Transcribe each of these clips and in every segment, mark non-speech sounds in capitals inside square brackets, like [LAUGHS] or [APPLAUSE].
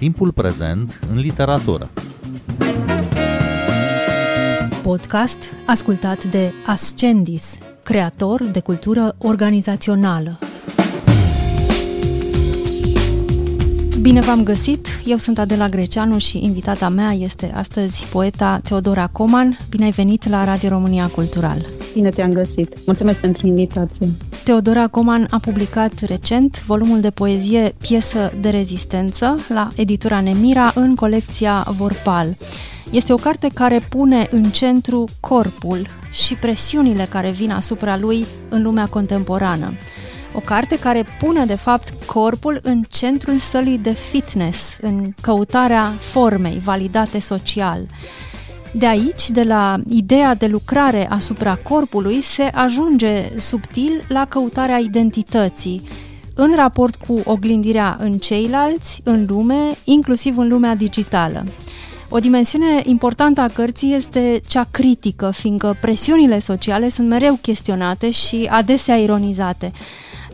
Timpul prezent în literatură. Podcast ascultat de Ascendis, creator de cultură organizațională. Bine v-am găsit! Eu sunt Adela Greceanu și invitata mea este astăzi poeta Teodora Coman. Bine ai venit la Radio România Cultural! Bine te-am găsit! Mulțumesc pentru invitație! Teodora Coman a publicat recent volumul de poezie Piesă de rezistență la editura Nemira în colecția Vorpal. Este o carte care pune în centru corpul și presiunile care vin asupra lui în lumea contemporană. O carte care pune, de fapt, corpul în centrul sălii de fitness, în căutarea formei validate social. De aici, de la ideea de lucrare asupra corpului, se ajunge subtil la căutarea identității, în raport cu oglindirea în ceilalți, în lume, inclusiv în lumea digitală. O dimensiune importantă a cărții este cea critică, fiindcă presiunile sociale sunt mereu chestionate și adesea ironizate.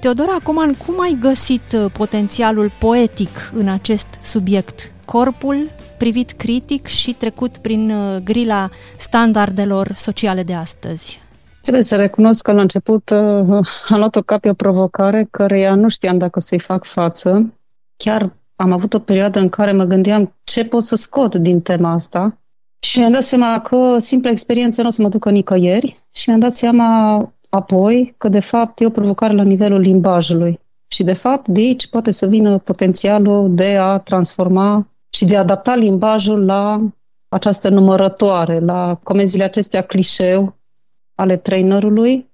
Teodora Coman, cum ai găsit uh, potențialul poetic în acest subiect? Corpul privit critic și trecut prin uh, grila standardelor sociale de astăzi. Trebuie să recunosc că la început uh, am luat-o ca pe o provocare căreia nu știam dacă o să-i fac față. Chiar am avut o perioadă în care mă gândeam ce pot să scot din tema asta și mi-am dat seama că simpla experiență nu o să mă ducă nicăieri și mi-am dat seama apoi că de fapt e o provocare la nivelul limbajului. Și de fapt de aici poate să vină potențialul de a transforma și de a adapta limbajul la această numărătoare, la comenzile acestea clișeu ale trainerului.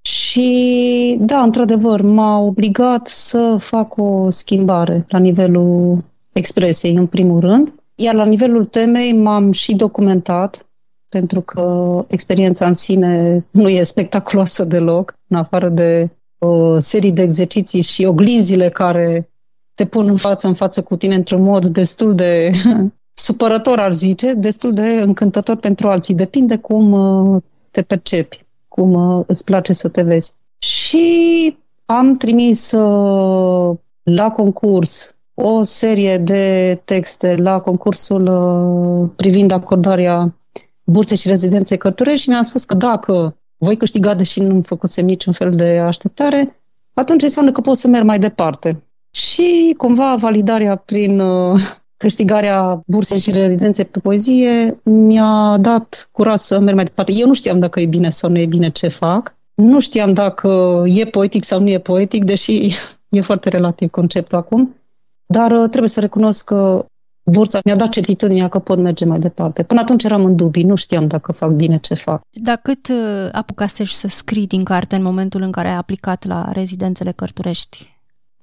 Și da, într-adevăr, m-a obligat să fac o schimbare la nivelul expresiei, în primul rând, iar la nivelul temei m-am și documentat pentru că experiența în sine nu e spectaculoasă deloc, în afară de o serie de exerciții și oglinzile care te pun în față în față cu tine într-un mod destul de [LAUGHS] supărător, ar zice, destul de încântător pentru alții. Depinde cum uh, te percepi, cum uh, îți place să te vezi. Și am trimis uh, la concurs o serie de texte la concursul privind acordarea burse și rezidențe cărturești și mi-a spus că dacă voi câștiga, deși nu-mi făcusem niciun fel de așteptare, atunci înseamnă că pot să merg mai departe. Și cumva validarea prin uh, câștigarea bursei și rezidențe pe poezie mi-a dat curaj să merg mai departe. Eu nu știam dacă e bine sau nu e bine ce fac. Nu știam dacă e poetic sau nu e poetic, deși [LAUGHS] e foarte relativ conceptul acum. Dar uh, trebuie să recunosc că bursa mi-a dat certitudinea că pot merge mai departe. Până atunci eram în dubii, nu știam dacă fac bine ce fac. Dar cât uh, apucasești să scrii din carte în momentul în care ai aplicat la rezidențele cărturești?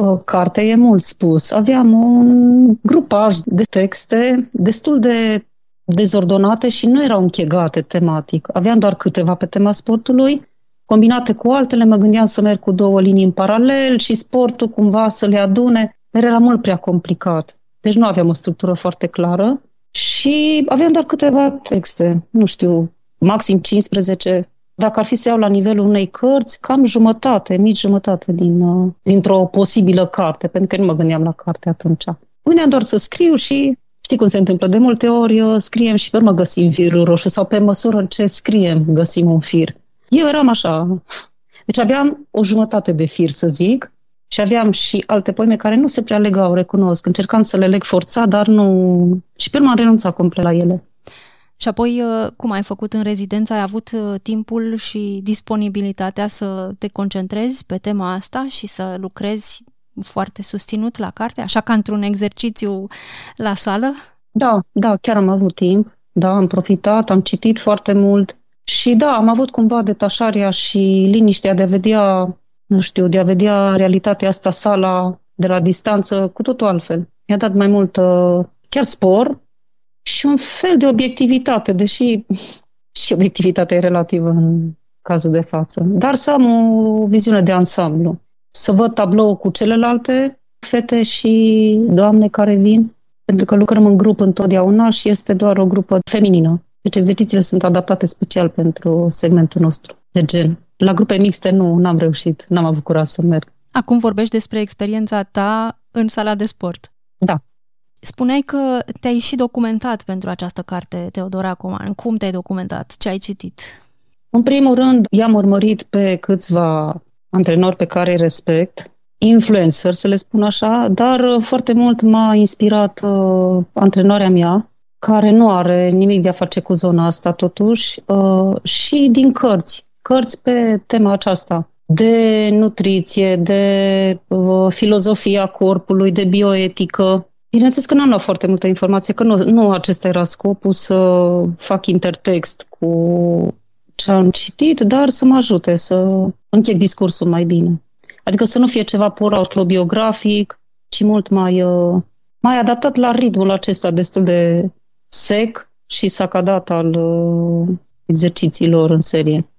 O carte e mult spus. Aveam un grupaj de texte destul de dezordonate și nu erau închegate tematic. Aveam doar câteva pe tema sportului, combinate cu altele, mă gândeam să merg cu două linii în paralel și sportul cumva să le adune, dar era mult prea complicat. Deci nu aveam o structură foarte clară și aveam doar câteva texte, nu știu, maxim 15. Dacă ar fi să iau la nivelul unei cărți, cam jumătate, mici jumătate din, uh, dintr-o posibilă carte, pentru că nu mă gândeam la carte atunci. Gândeam doar să scriu și știi cum se întâmplă, de multe ori uh, scriem și pe urmă găsim firul roșu sau pe măsură ce scriem găsim un fir. Eu eram așa. Deci aveam o jumătate de fir, să zic, și aveam și alte poeme care nu se prea legau, recunosc. Încercam să le leg forța, dar nu... Și pe urmă am renunțat complet la ele. Și apoi, uh, cum ai făcut în rezidență? Ai avut uh, timpul și disponibilitatea să te concentrezi pe tema asta și să lucrezi foarte susținut la carte, așa ca într-un exercițiu la sală? Da, da, chiar am avut timp. Da, am profitat, am citit foarte mult și da, am avut cumva detașarea și liniștea de a vedea nu știu, de a vedea realitatea asta, sala de la distanță, cu totul altfel. Mi-a dat mai mult chiar spor și un fel de obiectivitate, deși [LAUGHS] și obiectivitatea e relativă în cazul de față. Dar să am o viziune de ansamblu. Să văd tablou cu celelalte fete și doamne care vin, pentru că lucrăm în grup întotdeauna și este doar o grupă feminină. Deci exercițiile sunt adaptate special pentru segmentul nostru de gen. La grupe mixte nu, n-am reușit, n-am avut curaj să merg. Acum vorbești despre experiența ta în sala de sport. Da. Spuneai că te-ai și documentat pentru această carte, Teodora Coman. Cum te-ai documentat? Ce ai citit? În primul rând, i-am urmărit pe câțiva antrenori pe care îi respect, influencer, să le spun așa, dar uh, foarte mult m-a inspirat uh, antrenoarea mea, care nu are nimic de a face cu zona asta totuși, uh, și din cărți, cărți pe tema aceasta de nutriție, de uh, filozofia corpului, de bioetică. Bineînțeles că n-am luat foarte multă informație, că nu, nu acesta era scopul să fac intertext cu ce am citit, dar să mă ajute să încheg discursul mai bine. Adică să nu fie ceva pur autobiografic, ci mult mai, uh, mai adaptat la ritmul acesta destul de sec și sacadat al uh, exercițiilor în serie.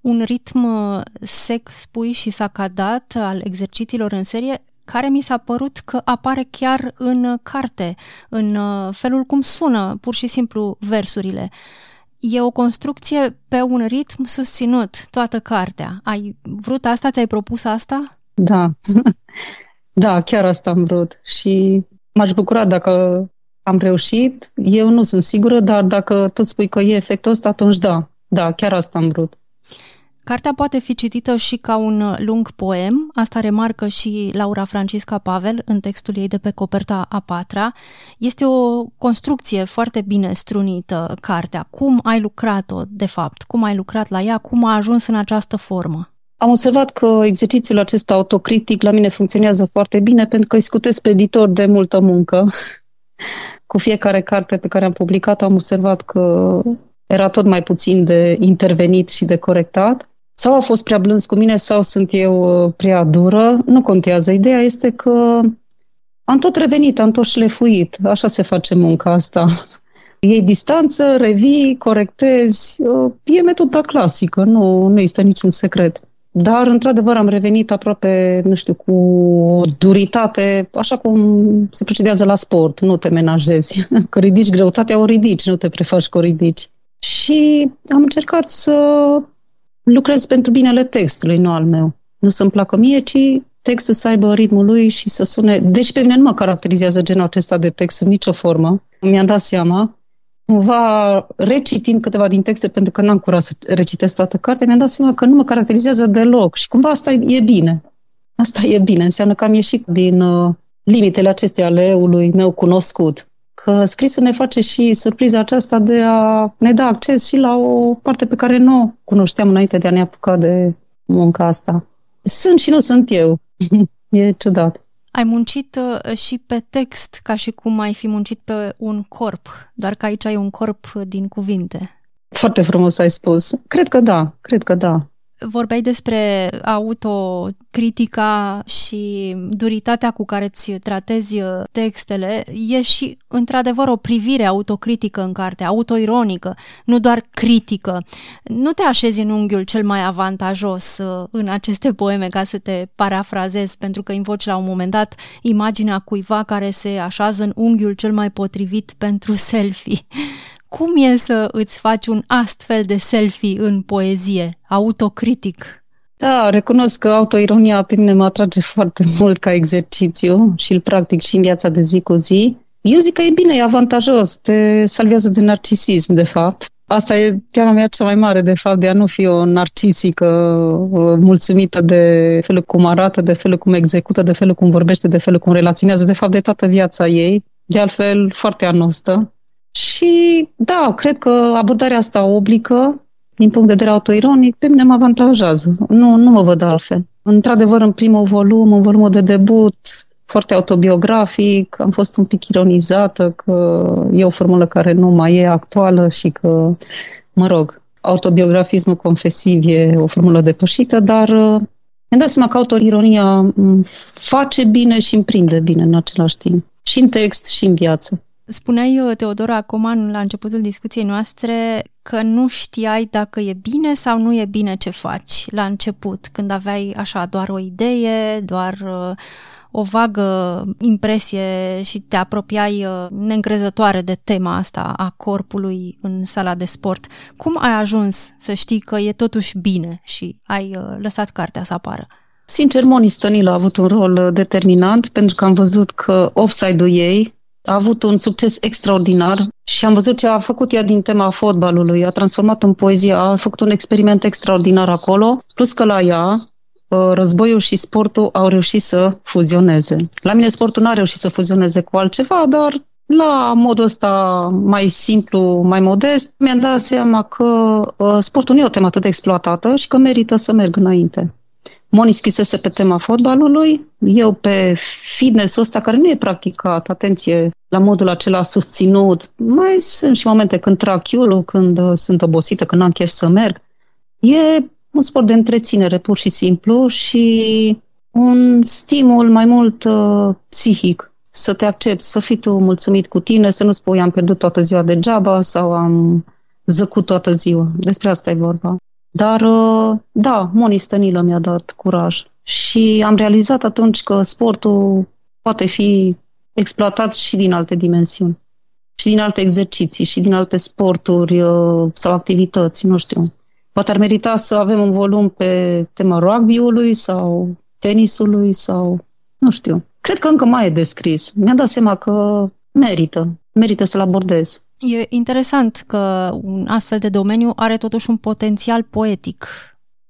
Un ritm uh, sec, spui, și sacadat al exercițiilor în serie care mi s-a părut că apare chiar în carte, în felul cum sună pur și simplu versurile. E o construcție pe un ritm susținut, toată cartea. Ai vrut asta? Ți-ai propus asta? Da, [LAUGHS] da, chiar asta am vrut și m-aș bucura dacă am reușit. Eu nu sunt sigură, dar dacă tu spui că e efectul ăsta, atunci da, da, chiar asta am vrut. Cartea poate fi citită și ca un lung poem, asta remarcă și Laura Francisca Pavel în textul ei de pe coperta a patra. Este o construcție foarte bine strunită, cartea. Cum ai lucrat-o, de fapt? Cum ai lucrat la ea? Cum a ajuns în această formă? Am observat că exercițiul acesta autocritic la mine funcționează foarte bine pentru că îi scutesc pe editor de multă muncă. [LAUGHS] Cu fiecare carte pe care am publicat am observat că era tot mai puțin de intervenit și de corectat sau a fost prea blâns cu mine sau sunt eu uh, prea dură, nu contează. Ideea este că am tot revenit, am tot șlefuit. Așa se face munca asta. [LAUGHS] Iei distanță, revii, corectezi. Uh, e metoda clasică, nu, nu există niciun secret. Dar, într-adevăr, am revenit aproape, nu știu, cu o duritate, așa cum se procedează la sport. Nu te menajezi. [LAUGHS] Că ridici greutatea, o ridici, nu te prefaci că o ridici. Și am încercat să lucrez pentru binele textului, nu al meu. Nu să-mi placă mie, ci textul să aibă ritmul lui și să sune... Deci pe mine nu mă caracterizează genul acesta de text în nicio formă. Mi-am dat seama. Cumva, recitind câteva din texte, pentru că n-am curat să recitesc toată cartea, mi-am dat seama că nu mă caracterizează deloc. Și cumva asta e bine. Asta e bine. Înseamnă că am ieșit din uh, limitele acestea ale eului meu cunoscut că scrisul ne face și surpriza aceasta de a ne da acces și la o parte pe care nu o cunoșteam înainte de a ne apuca de munca asta. Sunt și nu sunt eu. [LAUGHS] e ciudat. Ai muncit uh, și pe text, ca și cum ai fi muncit pe un corp, doar că aici ai un corp din cuvinte. Foarte frumos ai spus. Cred că da, cred că da. Vorbeai despre autocritica și duritatea cu care îți tratezi uh, textele. E și, într-adevăr, o privire autocritică în carte, autoironică, nu doar critică. Nu te așezi în unghiul cel mai avantajos uh, în aceste poeme, ca să te parafrazezi, pentru că invoci la un moment dat imaginea cuiva care se așează în unghiul cel mai potrivit pentru selfie. Cum e să îți faci un astfel de selfie în poezie, autocritic? Da, recunosc că autoironia pe mine mă atrage foarte mult ca exercițiu și îl practic și în viața de zi cu zi. Eu zic că e bine, e avantajos, te salvează de narcisism, de fapt. Asta e teama mea cea mai mare, de fapt, de a nu fi o narcisică mulțumită de felul cum arată, de felul cum execută, de felul cum vorbește, de felul cum relaționează, de fapt, de toată viața ei. De altfel, foarte anostă. Și da, cred că abordarea asta oblică, din punct de vedere autoironic, pe mine mă avantajează. Nu, nu mă văd altfel. Într-adevăr, în primul volum, în volumul de debut, foarte autobiografic, am fost un pic ironizată că e o formulă care nu mai e actuală și că, mă rog, autobiografismul confesiv e o formulă depășită, dar uh, mi-am dat seama că autoironia face bine și împrinde bine în același timp. Și în text, și în viață. Spuneai, uh, Teodora Coman, la începutul discuției noastre, că nu știai dacă e bine sau nu e bine ce faci la început, când aveai așa doar o idee, doar uh, o vagă impresie și te apropiai uh, neîncrezătoare de tema asta a corpului în sala de sport. Cum ai ajuns să știi că e totuși bine și ai lăsat cartea să apară? Sincer, Moni Stănilă a avut un rol determinant pentru că am văzut că offside-ul ei a avut un succes extraordinar și am văzut ce a făcut ea din tema fotbalului, a transformat în poezie, a făcut un experiment extraordinar acolo, plus că la ea uh, războiul și sportul au reușit să fuzioneze. La mine sportul n-a reușit să fuzioneze cu altceva, dar la modul ăsta mai simplu, mai modest, mi-am dat seama că uh, sportul nu e o temă atât de exploatată și că merită să merg înainte. Moni scrisese pe tema fotbalului, eu pe fitness-ul ăsta care nu e practicat, atenție, la modul acela susținut. Mai sunt și momente când trag chiulul, când uh, sunt obosită, când am chef să merg. E un sport de întreținere, pur și simplu, și un stimul mai mult uh, psihic, să te accepti, să fii tu mulțumit cu tine, să nu spui am pierdut toată ziua degeaba sau am zăcut toată ziua. Despre asta e vorba. Dar, uh, da, Moni Stănilă mi-a dat curaj. Și am realizat atunci că sportul poate fi exploatat și din alte dimensiuni. Și din alte exerciții, și din alte sporturi uh, sau activități, nu știu. Poate ar merita să avem un volum pe tema rugby-ului sau tenisului sau, nu știu. Cred că încă mai e descris. Mi-a dat seama că merită, merită să-l abordez. E interesant că un astfel de domeniu are totuși un potențial poetic.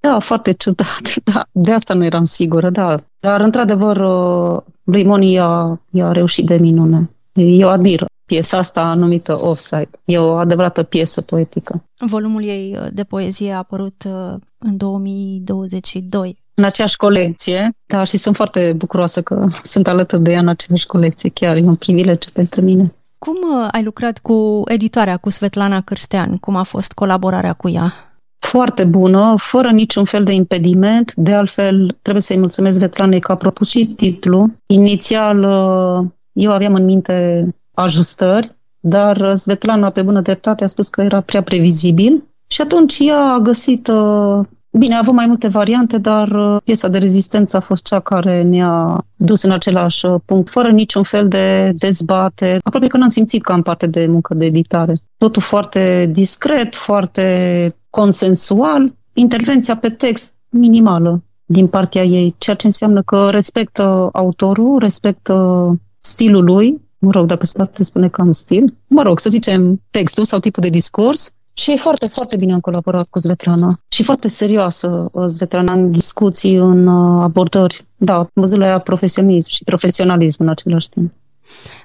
Da, foarte ciudat. [LAUGHS] Da, de asta nu eram sigură, da. Dar, într-adevăr, uh, lui Moni i-a, i-a reușit de minune. Eu admir piesa asta numită Offside. E o adevărată piesă poetică. Volumul ei de poezie a apărut uh, în 2022. În aceeași colecție, da, și sunt foarte bucuroasă că [LAUGHS] sunt alături de ea în aceeași colecție. Chiar e un privilegiu pentru mine. Cum uh, ai lucrat cu editoarea, cu Svetlana Cârstean? Cum a fost colaborarea cu ea? Foarte bună, fără niciun fel de impediment. De altfel, trebuie să-i mulțumesc Svetlanei că a propus și titlul. Inițial, uh, eu aveam în minte ajustări, dar Svetlana, pe bună dreptate, a spus că era prea previzibil și atunci ea a găsit uh, Bine, a avut mai multe variante, dar uh, piesa de rezistență a fost cea care ne-a dus în același uh, punct, fără niciun fel de dezbate. Aproape că n-am simțit că am parte de muncă de editare. Totul foarte discret, foarte consensual, intervenția pe text minimală din partea ei, ceea ce înseamnă că respectă autorul, respectă stilul lui, mă rog, dacă se poate spune că am stil, mă rog, să zicem textul sau tipul de discurs, și e foarte, foarte bine am colaborat cu Svetlana. Și foarte serioasă uh, Svetlana în discuții, în uh, abordări. Da, am văzut la ea profesionism și profesionalism în același timp.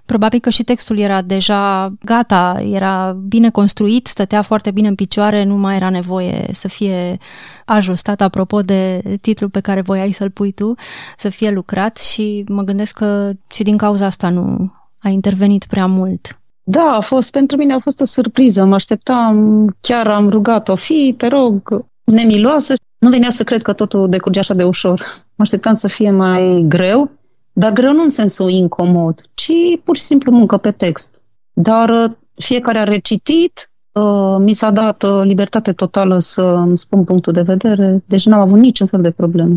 Probabil că și textul era deja gata, era bine construit, stătea foarte bine în picioare, nu mai era nevoie să fie ajustat, apropo de titlul pe care voiai să-l pui tu, să fie lucrat și mă gândesc că și din cauza asta nu a intervenit prea mult. Da, a fost, pentru mine a fost o surpriză. Mă așteptam, chiar am rugat-o, fi, te rog, nemiloasă. Nu venea să cred că totul decurge așa de ușor. Mă așteptam să fie mai greu, dar greu nu în sensul incomod, ci pur și simplu muncă pe text. Dar uh, fiecare a recitit, uh, mi s-a dat uh, libertate totală să îmi spun punctul de vedere, deci n-am avut niciun fel de problemă.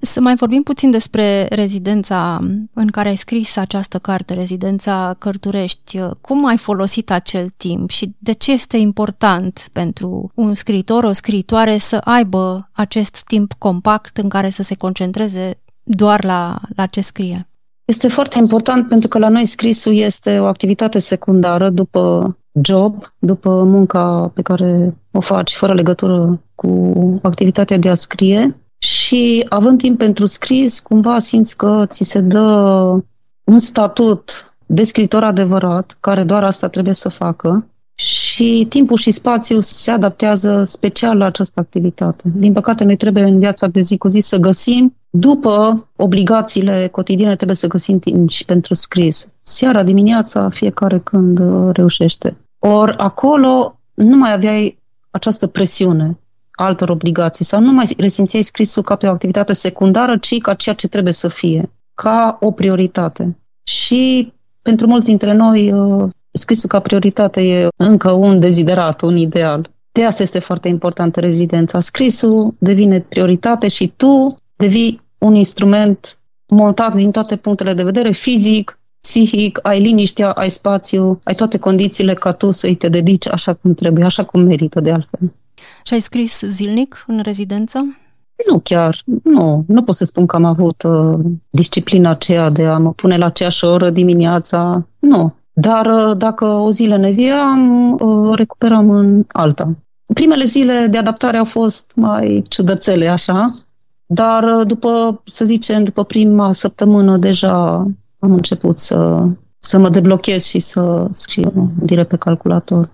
Să mai vorbim puțin despre rezidența în care ai scris această carte, rezidența Cărturești. Cum ai folosit acel timp și de ce este important pentru un scriitor, o scriitoare să aibă acest timp compact în care să se concentreze doar la, la ce scrie? Este foarte important pentru că la noi scrisul este o activitate secundară după job, după munca pe care o faci fără legătură cu activitatea de a scrie și având timp pentru scris, cumva simți că ți se dă un statut de scritor adevărat, care doar asta trebuie să facă, și timpul și spațiul se adaptează special la această activitate. Din păcate, noi trebuie în viața de zi cu zi să găsim, după obligațiile cotidiene, trebuie să găsim timp și pentru scris. Seara, dimineața, fiecare când reușește. Ori acolo nu mai aveai această presiune altor obligații sau nu mai resimțeai scrisul ca pe o activitate secundară, ci ca ceea ce trebuie să fie, ca o prioritate. Și pentru mulți dintre noi, uh, scrisul ca prioritate e încă un deziderat, un ideal. De asta este foarte importantă rezidența. Scrisul devine prioritate și tu devii un instrument montat din toate punctele de vedere, fizic, psihic, ai liniștea, ai spațiu, ai toate condițiile ca tu să-i te dedici așa cum trebuie, așa cum merită de altfel. Și ai scris zilnic în rezidență? Nu chiar, nu. Nu pot să spun că am avut uh, disciplina aceea de a mă pune la aceeași oră dimineața. Nu. Dar uh, dacă o zi leneviam, uh, recuperam în alta. Primele zile de adaptare au fost mai ciudățele, așa, dar uh, după, să zicem, după prima săptămână deja am început să, să mă deblochez și să scriu direct pe calculator.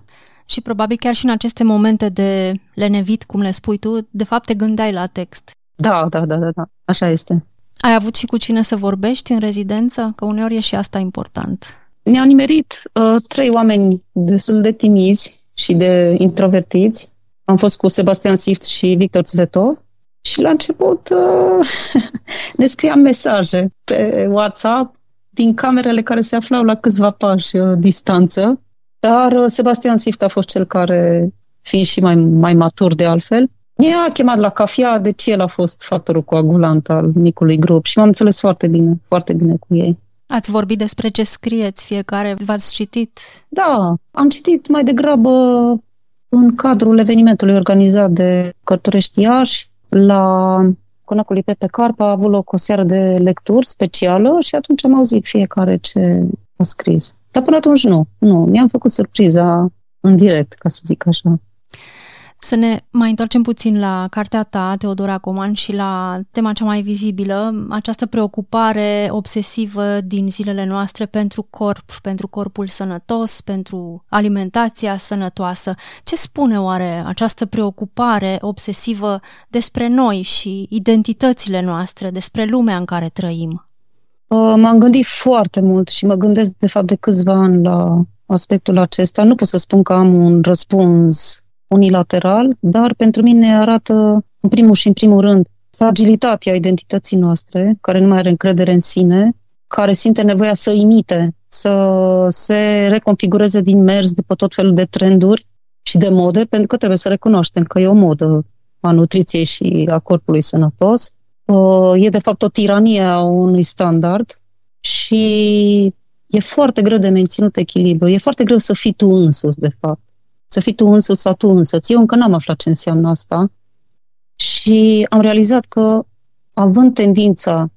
Și probabil chiar și în aceste momente de lenevit, cum le spui tu, de fapt te gândeai la text. Da, da, da, da, da. așa este. Ai avut și cu cine să vorbești în rezidență? Că uneori e și asta important. Ne-au nimerit uh, trei oameni destul de timizi și de introvertiți. Am fost cu Sebastian Sift și Victor Zvetov și la început uh, [LAUGHS] ne scriam mesaje pe WhatsApp din camerele care se aflau la câțiva pași uh, distanță, dar uh, Sebastian Sift a fost cel care, fiind și mai, mai matur de altfel, ne-a chemat la cafea, deci el a fost factorul coagulant al micului grup și m-am înțeles foarte bine, foarte bine cu ei. Ați vorbit despre ce scrieți fiecare? V-ați citit? Da, am citit mai degrabă în cadrul evenimentului organizat de Cărturești Iași, la Conacului Pepe Carpa a avut loc o seară de lecturi specială și atunci am auzit fiecare ce a scris. Dar până atunci nu, nu. Mi-am făcut surpriza în direct, ca să zic așa. Să ne mai întoarcem puțin la cartea ta, Teodora Coman, și la tema cea mai vizibilă, această preocupare obsesivă din zilele noastre pentru corp, pentru corpul sănătos, pentru alimentația sănătoasă. Ce spune oare această preocupare obsesivă despre noi și identitățile noastre, despre lumea în care trăim? Uh, m-am gândit foarte mult și mă gândesc de fapt de câțiva ani la aspectul acesta. Nu pot să spun că am un răspuns unilateral, dar pentru mine arată, în primul și în primul rând, fragilitatea identității noastre, care nu mai are încredere în sine, care simte nevoia să imite, să se reconfigureze din mers după tot felul de trenduri și de mode, pentru că trebuie să recunoaștem că e o modă a nutriției și a corpului sănătos. Uh, e de fapt o tiranie a unui standard și e foarte greu de menținut echilibru. E foarte greu să fii tu însuți, de fapt să fii tu însuți sau tu însă. Eu încă n-am aflat ce înseamnă asta și am realizat că având tendința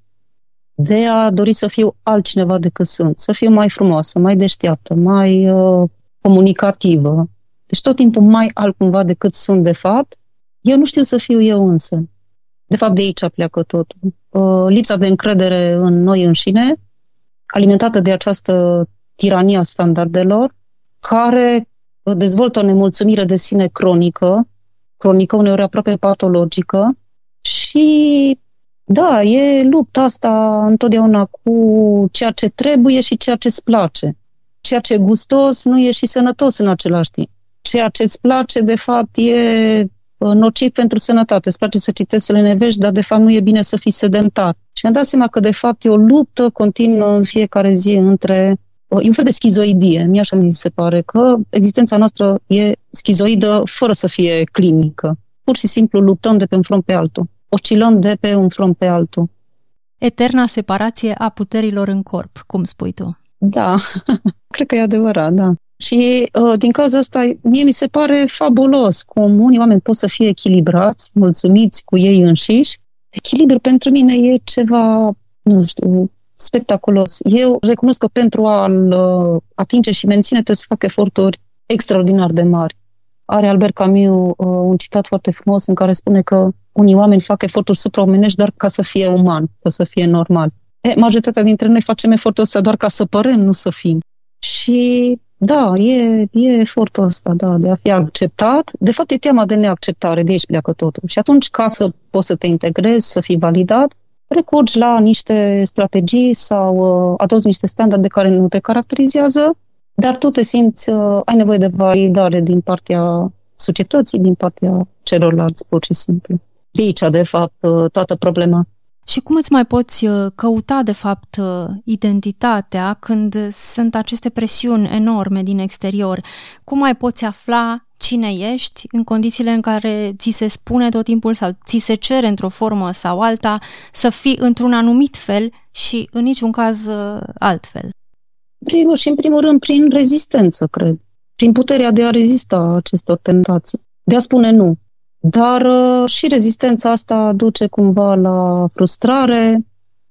de a dori să fiu altcineva decât sunt, să fiu mai frumoasă, mai deșteaptă, mai uh, comunicativă, deci tot timpul mai altcumva decât sunt de fapt, eu nu știu să fiu eu însă. De fapt, de aici pleacă totul. Uh, lipsa de încredere în noi înșine, alimentată de această tiranie a standardelor, care dezvoltă o nemulțumire de sine cronică, cronică, uneori aproape patologică și da, e lupta asta întotdeauna cu ceea ce trebuie și ceea ce îți place. Ceea ce e gustos nu e și sănătos în același timp. Ceea ce îți place, de fapt, e uh, nociv pentru sănătate. Îți place să citești, să le nevești, dar de fapt nu e bine să fii sedentar. Și mi-am dat seama că de fapt e o luptă continuă în fiecare zi între e un fel de schizoidie. Mie așa mi se pare că existența noastră e schizoidă fără să fie clinică. Pur și simplu luptăm de pe un front pe altul. Oscilăm de pe un front pe altul. Eterna separație a puterilor în corp, cum spui tu. Da, [LAUGHS] cred că e adevărat, da. Și uh, din cauza asta, mie mi se pare fabulos cum unii oameni pot să fie echilibrați, mulțumiți cu ei înșiși. Echilibru pentru mine e ceva, nu știu, spectaculos. Eu recunosc că pentru a-l uh, atinge și menține trebuie să fac eforturi extraordinar de mari. Are Albert Camus uh, un citat foarte frumos în care spune că unii oameni fac eforturi supraomenești doar ca să fie uman, să, să fie normal. E, majoritatea dintre noi facem efortul ăsta doar ca să părem, nu să fim. Și da, e, e efortul ăsta, da, de a fi acceptat. De fapt, e teama de neacceptare, de aici pleacă totul. Și atunci, ca să poți să te integrezi, să fii validat, recurgi la niște strategii sau uh, adopți niște standarde care nu te caracterizează, dar tu te simți, uh, ai nevoie de validare din partea societății, din partea celorlalți, pur și simplu. De aici, de fapt, uh, toată problema. Și cum îți mai poți uh, căuta, de fapt, uh, identitatea când sunt aceste presiuni enorme din exterior? Cum mai poți afla cine ești în condițiile în care ți se spune tot timpul sau ți se cere într-o formă sau alta să fii într-un anumit fel și în niciun caz uh, altfel? Primul și în primul rând prin rezistență, cred. Prin puterea de a rezista acestor tentații. De a spune nu. Dar uh, și rezistența asta duce cumva la frustrare,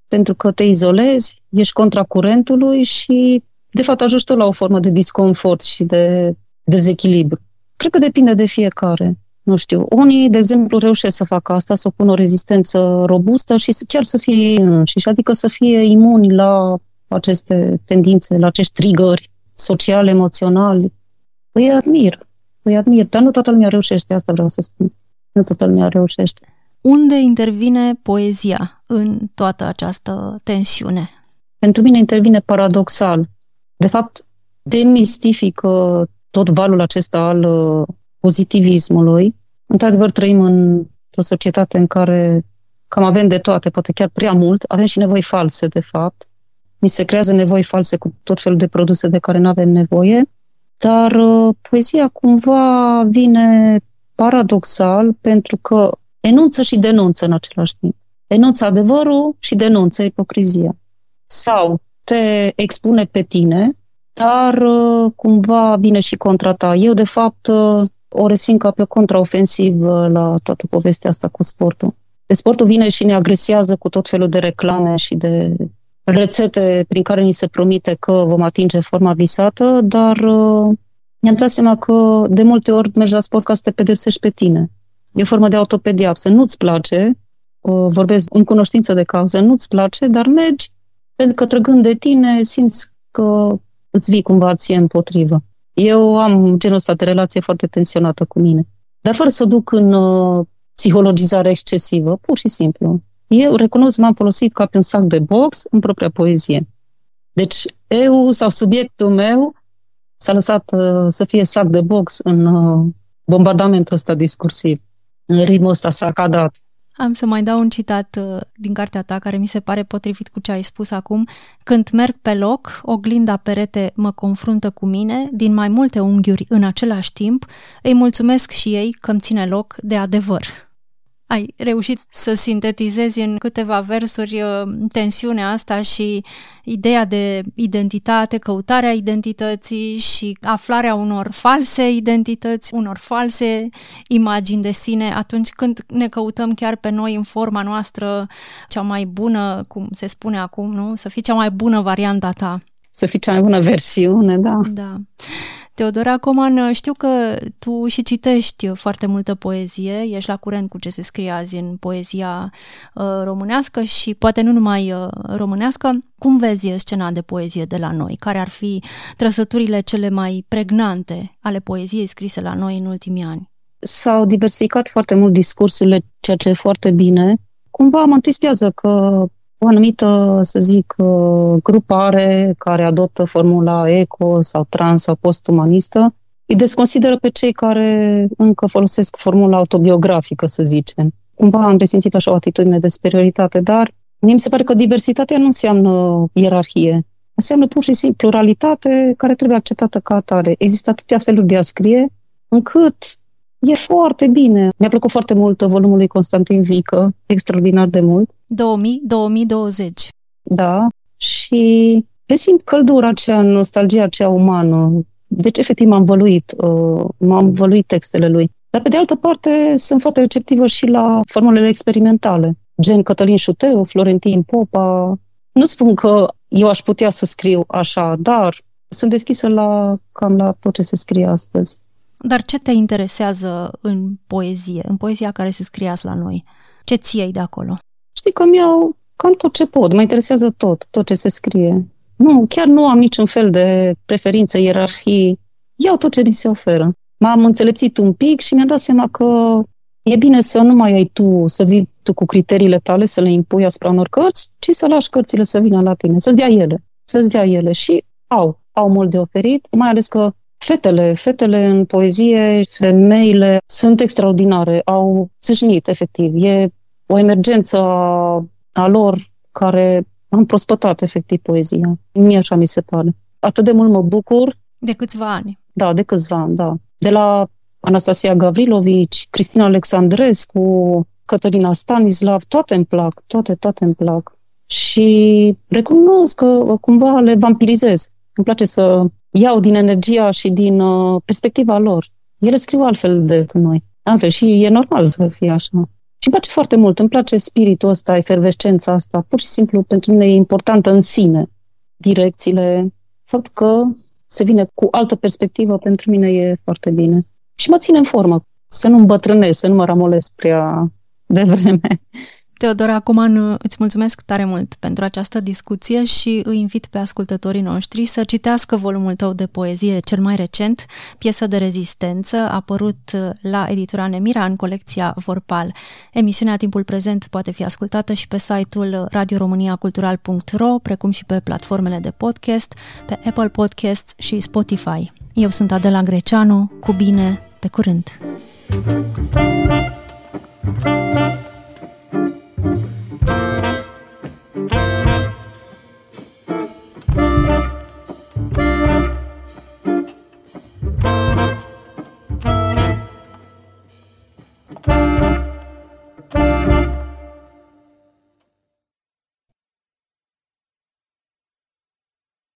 pentru că te izolezi, ești contra curentului și, de fapt, ajungi la o formă de disconfort și de dezechilibru. Cred că depinde de fiecare. Nu știu, unii, de exemplu, reușesc să facă asta, să pună o rezistență robustă și chiar să fie ei înșiși, adică să fie imuni la aceste tendințe, la acești trigări sociale, emoționali. Îi admir, îi admir, dar nu toată lumea reușește, asta vreau să spun. Nu toată lumea reușește. Unde intervine poezia în toată această tensiune? Pentru mine intervine paradoxal. De fapt, demistifică tot valul acesta al uh, pozitivismului. Într-adevăr, trăim într-o societate în care cam avem de toate, poate chiar prea mult, avem și nevoi false, de fapt. Ni se creează nevoi false cu tot felul de produse de care nu avem nevoie, dar uh, poezia cumva vine paradoxal pentru că enunță și denunță în același timp. Enunță adevărul și denunță ipocrizia. Sau te expune pe tine, dar uh, cumva vine și contra ta. Eu, de fapt, uh, o resim ca pe o contraofensivă la toată povestea asta cu sportul. De sportul vine și ne agresează cu tot felul de reclame și de rețete prin care ni se promite că vom atinge forma visată, dar uh, ne-am dat seama că de multe ori mergi la sport ca să te pedepsești pe tine. E o formă de autopediapsă. Nu-ți place, vorbesc în cunoștință de cauză, nu-ți place, dar mergi pentru că trăgând de tine simți că îți vii cumva ție împotrivă. Eu am genul ăsta de relație foarte tensionată cu mine. Dar fără să duc în uh, psihologizare excesivă, pur și simplu. Eu recunosc, m-am folosit ca pe un sac de box în propria poezie. Deci, eu sau subiectul meu s-a lăsat uh, să fie sac de box în uh, bombardamentul ăsta discursiv, în ritmul ăsta sacadat. Am să mai dau un citat uh, din cartea ta care mi se pare potrivit cu ce ai spus acum. Când merg pe loc, oglinda perete mă confruntă cu mine din mai multe unghiuri în același timp. Îi mulțumesc și ei că îmi ține loc de adevăr ai reușit să sintetizezi în câteva versuri uh, tensiunea asta și ideea de identitate, căutarea identității și aflarea unor false identități, unor false imagini de sine atunci când ne căutăm chiar pe noi în forma noastră cea mai bună, cum se spune acum, nu? Să fii cea mai bună varianta ta. Să fii cea mai bună versiune, da. Da. Teodora Coman, știu că tu și citești foarte multă poezie, ești la curent cu ce se scrie azi în poezia uh, românească și poate nu numai uh, românească. Cum vezi scena de poezie de la noi? Care ar fi trăsăturile cele mai pregnante ale poeziei scrise la noi în ultimii ani? S-au diversificat foarte mult discursurile, ceea ce e foarte bine. Cumva mă întristează că o anumită, să zic, uh, grupare care adoptă formula eco sau trans sau postumanistă, îi desconsideră pe cei care încă folosesc formula autobiografică, să zicem. Cumva am resimțit așa o atitudine de superioritate, dar mie mi se pare că diversitatea nu înseamnă ierarhie. Înseamnă pur și simplu pluralitate care trebuie acceptată ca atare. Există atâtea feluri de a scrie încât E foarte bine. Mi-a plăcut foarte mult volumul lui Constantin Vică, extraordinar de mult. 2000-2020. Da, și resimt căldura aceea, nostalgia aceea umană. Deci, efectiv, m-am văluit, uh, m-am văluit textele lui. Dar, pe de altă parte, sunt foarte receptivă și la formulele experimentale, gen Cătălin Șuteu, Florentin Popa. Nu spun că eu aș putea să scriu așa, dar sunt deschisă la cam la tot ce se scrie astăzi. Dar ce te interesează în poezie, în poezia care se scrie la noi? Ce ție de acolo? Știi că mi-au cam tot ce pot, mă interesează tot, tot ce se scrie. Nu, chiar nu am niciun fel de preferință, ierarhii. Iau tot ce mi se oferă. M-am înțelepțit un pic și mi-am dat seama că e bine să nu mai ai tu, să vii tu cu criteriile tale, să le impui asupra unor cărți, ci să lași cărțile să vină la tine, să-ți dea ele, să-ți dea ele. Și au, au mult de oferit, mai ales că Fetele, fetele în poezie, femeile sunt extraordinare, au zâșnit, efectiv. E o emergență a, a lor care am prospătat, efectiv, poezia. Mie așa mi se pare. Atât de mult mă bucur. De câțiva ani. Da, de câțiva ani, da. De la Anastasia Gavrilovici, Cristina Alexandrescu, Cătălina Stanislav, toate îmi plac, toate, toate îmi plac. Și recunosc că cumva le vampirizez. Îmi place să iau din energia și din uh, perspectiva lor. Ele scriu altfel decât noi. altfel și e normal să fie așa. Și îmi place foarte mult, îmi place spiritul ăsta, efervescența asta. Pur și simplu, pentru mine e importantă în sine. Direcțiile, faptul că se vine cu altă perspectivă, pentru mine e foarte bine. Și mă ține în formă, să nu îmbătrânesc, să nu mă ramolesc prea devreme. Teodora Coman, îți mulțumesc tare mult pentru această discuție și îi invit pe ascultătorii noștri să citească volumul tău de poezie cel mai recent, piesă de rezistență, apărut la editura Nemira în colecția Vorpal. Emisiunea Timpul Prezent poate fi ascultată și pe site-ul radioromaniacultural.ro, precum și pe platformele de podcast, pe Apple Podcasts și Spotify. Eu sunt Adela Greceanu, cu bine, pe curând! thank you Thank you.